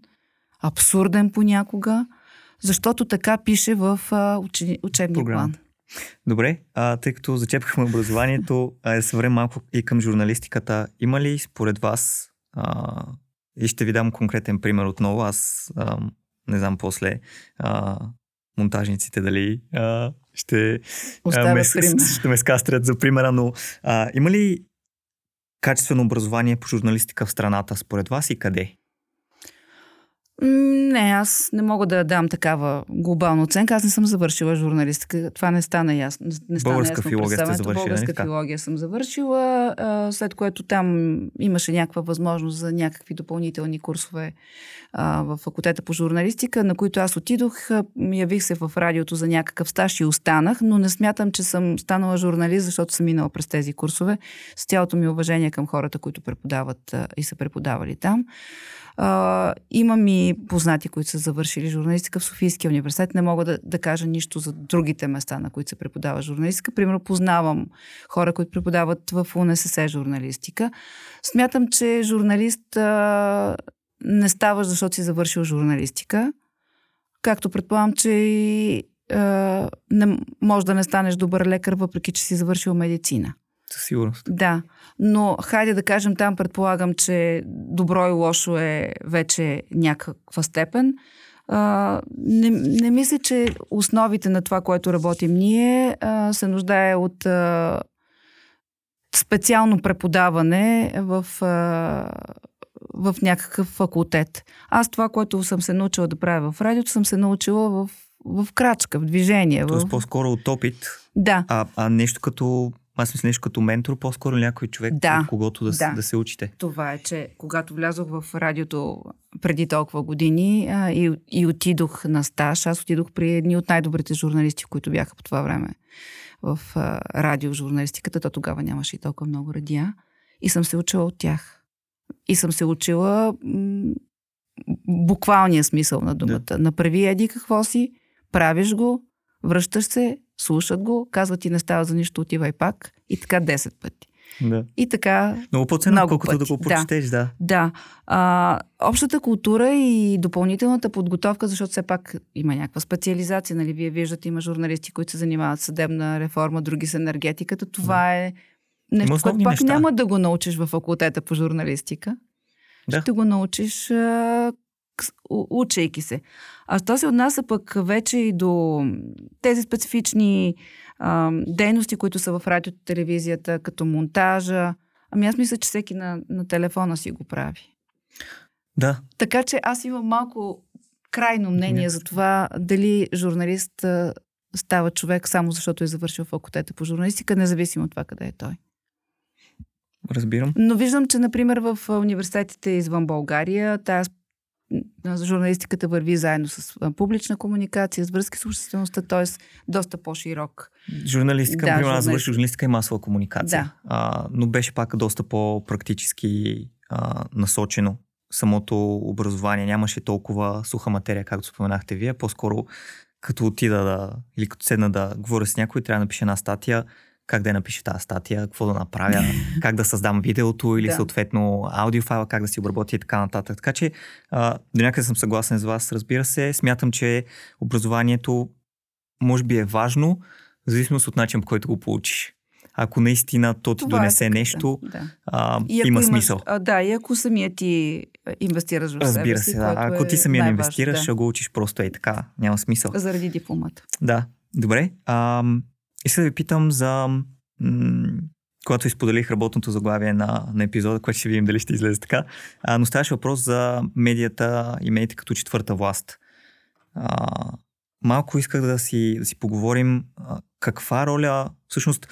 абсурден понякога, защото така пише в а, учебния план. Добре, а, тъй като зачепахме образованието, а, се върнем малко и към журналистиката. Има ли според вас, а, и ще ви дам конкретен пример отново, аз а, не знам после а, монтажниците дали а, ще, а, ме, ще ме скастрят за примера, но а, има ли качествено образование по журналистика в страната според вас и къде? Не, аз не мога да дам такава глобална оценка. Аз не съм завършила журналистика. Това не стана ясно. Не стана Българска ясно филология сте завършила. Българска не? филология съм завършила, след което там имаше някаква възможност за някакви допълнителни курсове в факултета по журналистика, на които аз отидох. Явих се в радиото за някакъв стаж и останах, но не смятам, че съм станала журналист, защото съм минала през тези курсове. С цялото ми уважение към хората, които преподават и са преподавали там. А, имам и познати, които са завършили журналистика в Софийския университет. Не мога да, да кажа нищо за другите места, на които се преподава журналистика. Примерно познавам хора, които преподават в УНСС журналистика. Смятам, че журналист а, не ставаш, защото си завършил журналистика. Както предполагам, че и не, може да не станеш добър лекар, въпреки че си завършил медицина. Със сигурност. Да, но хайде да кажем там, предполагам, че добро и лошо е вече някаква степен. А, не, не мисля, че основите на това, което работим ние, а, се нуждае от а, специално преподаване в, а, в някакъв факултет. Аз това, което съм се научила да правя в радиото, съм се научила в, в крачка, в движение. Тоест в... по-скоро от опит. Да. А, а нещо като аз мисля нещо като ментор, по-скоро някой човек, да, от когото да, да. да се учите. Това е, че когато влязох в радиото преди толкова години а, и, и отидох на стаж, аз отидох при едни от най-добрите журналисти, които бяха по това време в а, радиожурналистиката. То тогава нямаше и толкова много радиа. И съм се учила от тях. И съм се учила м- буквалния смисъл на думата. Да. Направи еди какво си, правиш го, връщаш се, слушат го, казват ти не става за нищо, отивай пак и така 10 пъти. Да. И така. Много по-ценно, колкото да го прочетеш, да. Да. да. А, общата култура и допълнителната подготовка, защото все пак има някаква специализация, нали? Вие виждате, има журналисти, които се занимават с съдебна реформа, други с енергетиката. Това да. е нещо, което пак неща. няма да го научиш в факултета по журналистика. Да. Ще го научиш а, учейки се. А що се отнася пък вече и до тези специфични а, дейности, които са в радиото, телевизията, като монтажа, ами аз мисля, че всеки на, на телефона си го прави. Да. Така че аз имам малко крайно мнение Не. за това дали журналист става човек само защото е завършил факултета по журналистика, независимо от това къде е той. Разбирам. Но виждам, че, например, в университетите извън България тази журналистиката върви заедно с публична комуникация, с връзки с обществеността, т.е. доста по-широк. Журналистика, да, например, аз завърших журналистика и масова комуникация, да. а, но беше пак доста по-практически а, насочено самото образование. Нямаше толкова суха материя, както споменахте вие. По-скоро като отида да, или като седна да говоря с някой, трябва да напиша една статия, как да я напиша тази статия, какво да направя, как да създам видеото или да. съответно аудиофайла, как да си обработя и така нататък. Така че а, до някъде съм съгласен с вас, разбира се. Смятам, че образованието може би е важно, в зависимост от начин, по който го получиш. Ако наистина то ти Това е донесе е нещо, да. а, има смисъл. А, да, и ако самия ти инвестираш в Разбира себе си, се, да. Ако е ти самия не инвестираш, да. ще го учиш просто е така. Няма смисъл. Заради дипломата. Да. Добре. А, Искам да ви питам за м- когато изподелих работното заглавие на, на епизода, което ще видим дали ще излезе така, а, но ставаше въпрос за медията и медиите като четвърта власт. А, малко исках да си, да си поговорим а, каква роля, всъщност,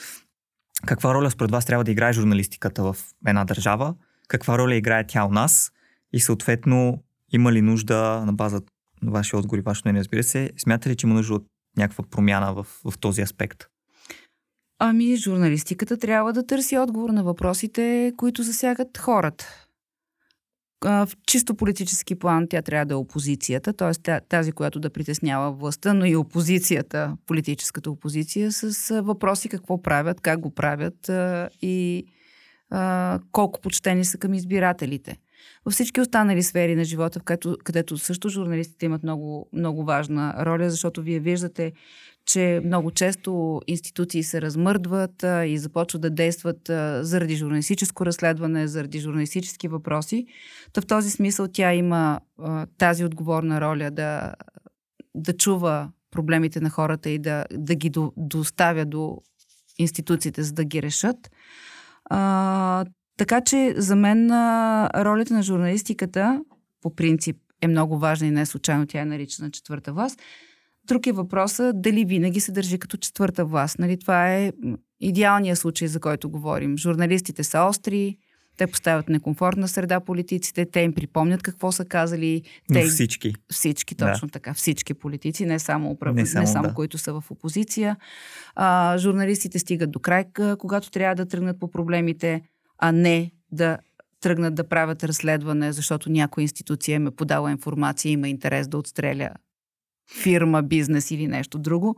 каква роля според вас трябва да играе журналистиката в една държава, каква роля играе тя у нас и съответно има ли нужда на база на вашия отговор и вашето мнение, разбира се, смята ли, че има нужда от някаква промяна в, в този аспект? Ами, журналистиката трябва да търси отговор на въпросите, които засягат хората. В чисто политически план тя трябва да е опозицията, т.е. тази, която да притеснява властта, но и опозицията, политическата опозиция, с въпроси какво правят, как го правят и колко почтени са към избирателите. Във всички останали сфери на живота, където, където също журналистите имат много, много важна роля, защото вие виждате, че много често институции се размърдват а, и започват да действат а, заради журналистическо разследване, заради журналистически въпроси. Та в този смисъл тя има а, тази отговорна роля да, да чува проблемите на хората и да, да ги до, доставя до институциите, за да ги решат. А, така че за мен а, ролята на журналистиката по принцип е много важна и не случайно тя е наричана четвърта власт. Друг е въпросът дали винаги се държи като четвърта власт. Нали, това е идеалният случай, за който говорим. Журналистите са остри, те поставят некомфортна среда политиците, те им припомнят какво са казали. Но те... всички. Всички, точно да. така. Всички политици, не само, управ... не само, не само да. които са в опозиция. А, журналистите стигат до край, когато трябва да тръгнат по проблемите, а не да тръгнат да правят разследване, защото някоя институция им е подала информация и има интерес да отстреля фирма, бизнес или нещо друго.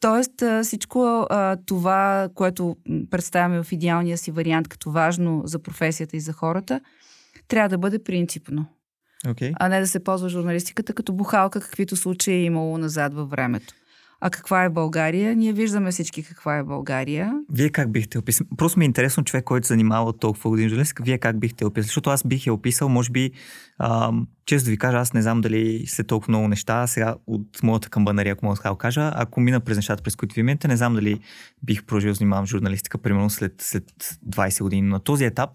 Тоест всичко това, което представяме в идеалния си вариант като важно за професията и за хората, трябва да бъде принципно. Okay. А не да се ползва журналистиката като бухалка, каквито случаи е имало назад във времето. А каква е България? Ние виждаме всички каква е България. Вие как бихте описали? Просто ми е интересно човек, който се занимава толкова години журналистика. Вие как бихте описали? Защото аз бих я описал, може би, ам, често да ви кажа, аз не знам дали след толкова много неща, сега от моята камбанария, ако мога да кажа, ако мина през нещата, през които ви минете, не знам дали бих продължил занимавам журналистика, примерно след, след 20 години. На този етап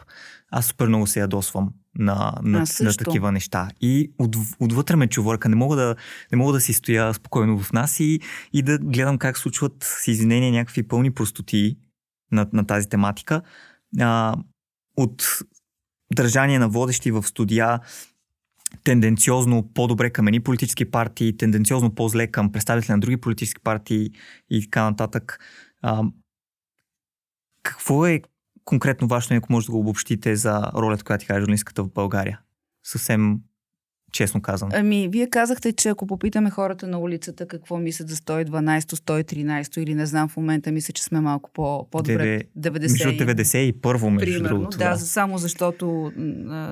аз супер много се ядосвам на, на, на такива неща. И от, отвътре ме чувърка. Не мога, да, не мога да си стоя спокойно в нас и, и да гледам как случват с извинения някакви пълни простоти на, на тази тематика. А, от държание на водещи в студия, тенденциозно по-добре към едни политически партии, тенденциозно по-зле към представители на други политически партии и така нататък. А, какво е конкретно вашето, ако може да го обобщите за ролята, която играе журналистката в България? Съвсем честно казвам. Ами, вие казахте, че ако попитаме хората на улицата какво мислят за 112, 113 или не знам в момента, мисля, че сме малко по, по-добре. 90, между 90 и първо, между примерно, другото. Да, да, само защото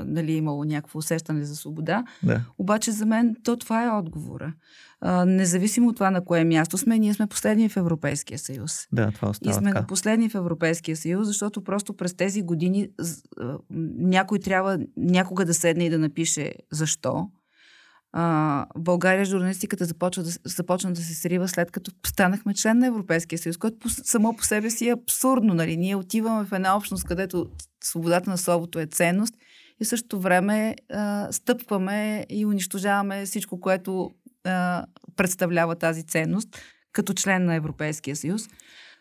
нали, имало някакво усещане за свобода. Да. Обаче за мен то това е отговора. А, независимо от това на кое място сме, ние сме последни в Европейския съюз. Да, това остава И сме така. последни в Европейския съюз, защото просто през тези години някой трябва някога да седне и да напише защо. А, България журналистиката започва да, започна да се срива след като станахме член на Европейския съюз, което по, само по себе си е абсурдно. Нали? Ние отиваме в една общност, където свободата на словото е ценност и в същото време а, стъпваме и унищожаваме всичко, което представлява тази ценност като член на Европейския съюз.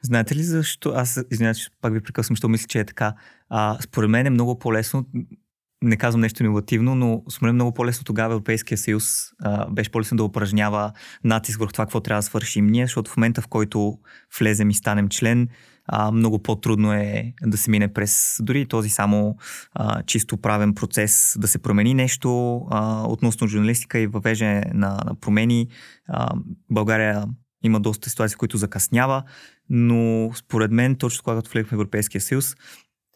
Знаете ли защо? Аз, извинявайте, пак ви прекъсвам, що мисля, че е така. А, според мен е много по-лесно, не казвам нещо иновативно, но според мен е много по-лесно тогава Европейския съюз а, беше по-лесно да упражнява натиск върху това, какво трябва да свършим ние, защото в момента, в който влезем и станем член, а, много по-трудно е да се мине през дори този само а, чисто правен процес, да се промени нещо а, относно журналистика и въвеждане на, на промени. А, България има доста ситуации, които закъснява, но според мен, точно когато влезахме в Европейския съюз,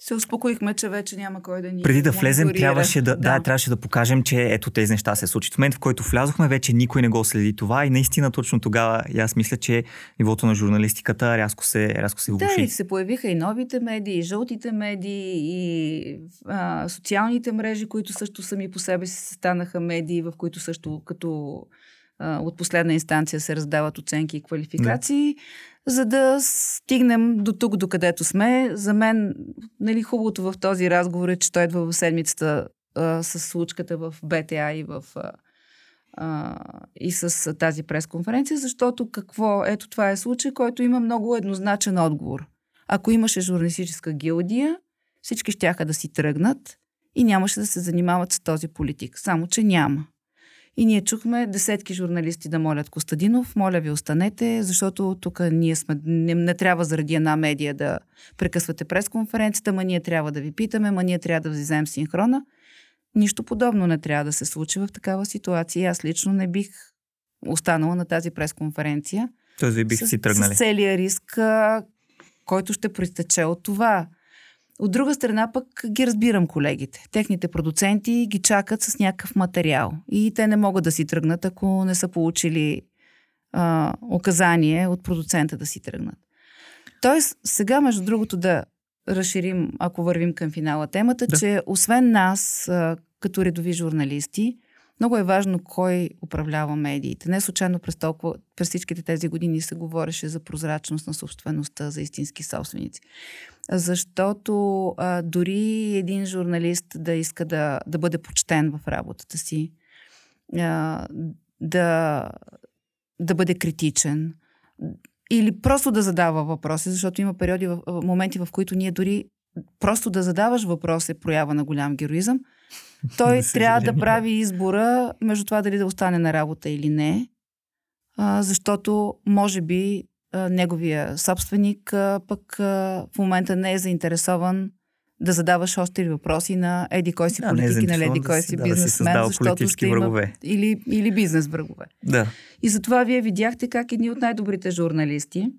се успокоихме, че вече няма кой да ни. Преди да влезем, трябваше да, да. да, трябваше да покажем, че ето тези неща се случат. В момента, в който влязохме, вече никой не го следи това и наистина точно тогава и аз мисля, че нивото на журналистиката рязко се, рязко се влуши. Да, и се появиха и новите медии, и жълтите медии, и а, социалните мрежи, които също сами по себе си станаха медии, в които също като от последна инстанция се раздават оценки и квалификации. Да за да стигнем до тук, до където сме. За мен, нали, хубавото в този разговор е, че той идва в седмицата а, с случката в БТА и в а, а, и с тази пресконференция, защото какво? Ето това е случай, който има много еднозначен отговор. Ако имаше журналистическа гилдия, всички щяха да си тръгнат и нямаше да се занимават с този политик. Само, че няма. И ние чухме десетки журналисти да молят Костадинов, моля ви останете, защото тук ние сме, не, не трябва заради една медия да прекъсвате пресконференцията, ма ние трябва да ви питаме, ма ние трябва да вземем синхрона. Нищо подобно не трябва да се случи в такава ситуация. Аз лично не бих останала на тази пресконференция. Тоест ви бих си тръгнали. С целия риск, който ще пристече от това. От друга страна пък ги разбирам колегите. Техните продуценти ги чакат с някакъв материал и те не могат да си тръгнат, ако не са получили а, указание от продуцента да си тръгнат. Тоест, сега, между другото, да разширим, ако вървим към финала темата, да. че освен нас, а, като редови журналисти, много е важно кой управлява медиите. Не случайно през, толкова, през всичките тези години се говореше за прозрачност на собствеността, за истински собственици. Защото а, дори един журналист да иска да, да бъде почтен в работата си, а, да, да бъде критичен или просто да задава въпроси, защото има периоди, в, моменти, в които ние дори просто да задаваш въпрос е проява на голям героизъм – той да трябва да. прави избора между това дали да остане на работа или не, а, защото може би неговия собственик пък в момента не е заинтересован да задаваш остри въпроси на еди кой си да, политики, на леди кой си да, бизнесмен, да защото ще има. Или, или бизнес врагове. Да. И затова вие видяхте как едни от най-добрите журналисти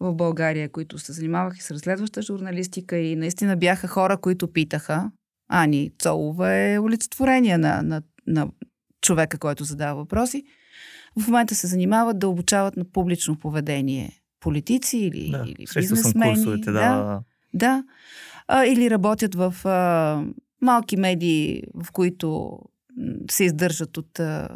в България, които се занимаваха с разследваща журналистика и наистина бяха хора, които питаха, Ани Цолова е олицетворение на, на, на човека, който задава въпроси. В момента се занимават да обучават на публично поведение политици или, да, или бизнесмени. Курсовете, да. да, да. А, или работят в а, малки медии, в които се издържат от а,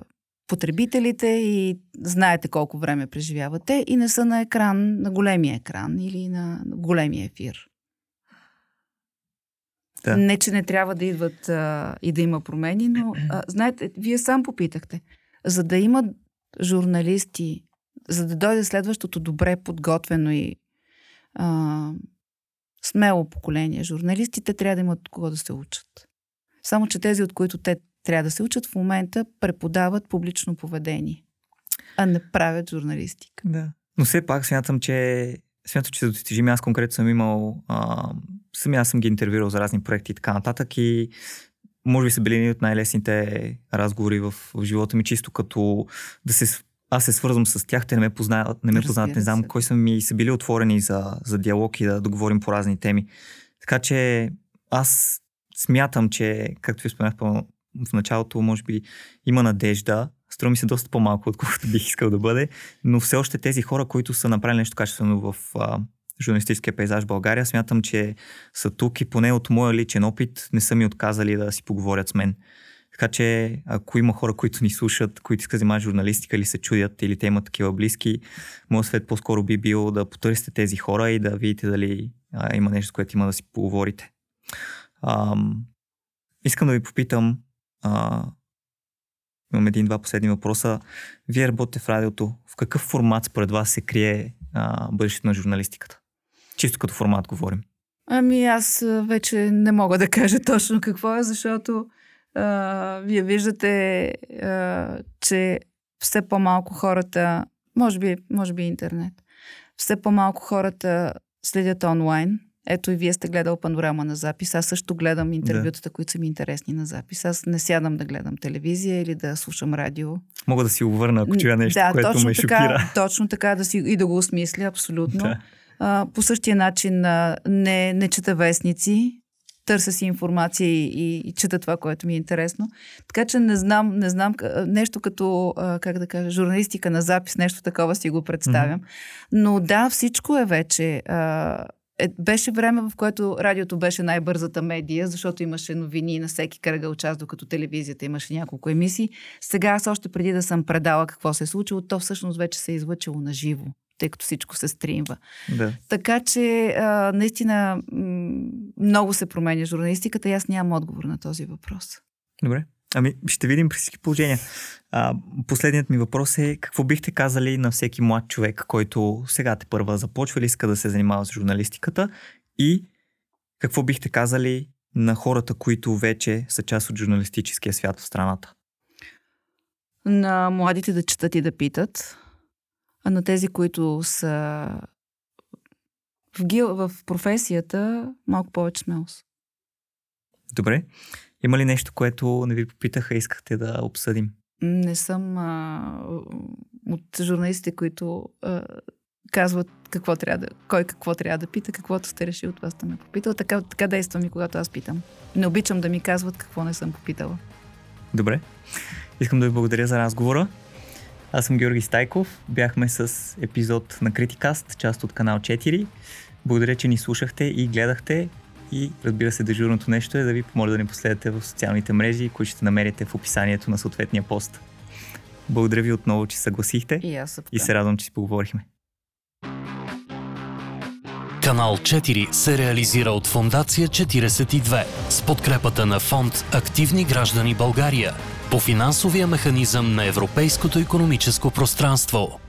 потребителите и знаете колко време преживявате и не са на екран, на големия екран или на големия ефир. Да. Не, че не трябва да идват а, и да има промени, но а, знаете, вие сам попитахте. За да има журналисти, за да дойде следващото добре подготвено и а, смело поколение журналистите трябва да имат от кого да се учат. Само, че тези, от които те трябва да се учат, в момента преподават публично поведение, а не правят журналистика. Да. Но все пак смятам, че смятам, че за достижим аз конкретно съм имал а, сами аз съм ги интервюрал за разни проекти и така нататък и може би са били едни от най-лесните разговори в, в живота ми, чисто като да се аз се свързвам с тях, те не ме познават, не ме познават, не знам кой са ми са били отворени за, за диалог и да, да говорим по разни теми. Така че аз смятам, че, както ви споменах в началото, може би има надежда. Струва ми се доста по-малко, отколкото бих искал да бъде, но все още тези хора, които са направили нещо качествено в журналистическия пейзаж в България. Смятам, че са тук и поне от моя личен опит не са ми отказали да си поговорят с мен. Така че, ако има хора, които ни слушат, които искат да занимават журналистика или се чудят, или те имат такива близки, моят свет по-скоро би бил да потърсите тези хора и да видите дали а, има нещо, което има да си поговорите. А, искам да ви попитам, а, имам един-два последни въпроса. Вие работите в радиото. В какъв формат според вас се крие бъдещето на журналистиката? Чисто като формат говорим. Ами аз вече не мога да кажа точно какво е, защото а, вие виждате, а, че все по-малко хората, може би, може би интернет, все по-малко хората следят онлайн. Ето и вие сте гледал панорама на запис. Аз също гледам интервютата, да. които са ми интересни на запис. Аз не сядам да гледам телевизия или да слушам радио. Мога да си увърна, ако чуя нещо, да, което точно ме така, шокира. Точно така да си, и да го осмисля, абсолютно. Да. А, по същия начин а, не, не чета вестници, търся си информация и, и, и чета това, което ми е интересно. Така че не знам, не знам нещо като, как да кажа, журналистика на запис, нещо такова си го представям. Mm-hmm. Но да, всичко е вече. А, е, беше време, в което радиото беше най-бързата медия, защото имаше новини на всеки кръгъл час, докато телевизията имаше няколко емисии. Сега аз още преди да съм предала какво се е случило, то всъщност вече се е излъчило на живо тъй като всичко се стримва. Да. Така че а, наистина много се променя журналистиката и аз нямам отговор на този въпрос. Добре. Ами, ще видим при всички положения. А, последният ми въпрос е какво бихте казали на всеки млад човек, който сега те първа започва или иска да се занимава с журналистиката и какво бихте казали на хората, които вече са част от журналистическия свят в страната? На младите да четат и да питат, а на тези, които са в, гил, в професията, малко повече смелост. Добре. Има ли нещо, което не ви попитаха и искахте да обсъдим? Не съм а, от журналистите, които а, казват какво трябва да, кой какво трябва да пита, каквото сте решили от вас да ме попитал. Така, така действам и когато аз питам. Не обичам да ми казват какво не съм попитала. Добре. Искам да ви благодаря за разговора. Аз съм Георги Стайков. Бяхме с епизод на Критикаст, част от канал 4. Благодаря, че ни слушахте и гледахте. И разбира се, дежурното нещо е да ви помоля да ни последвате в социалните мрежи, които ще намерите в описанието на съответния пост. Благодаря ви отново, че съгласихте и, аз и се радвам, че си поговорихме. Канал 4 се реализира от Фондация 42 с подкрепата на фонд Активни граждани България по финансовия механизъм на Европейското економическо пространство.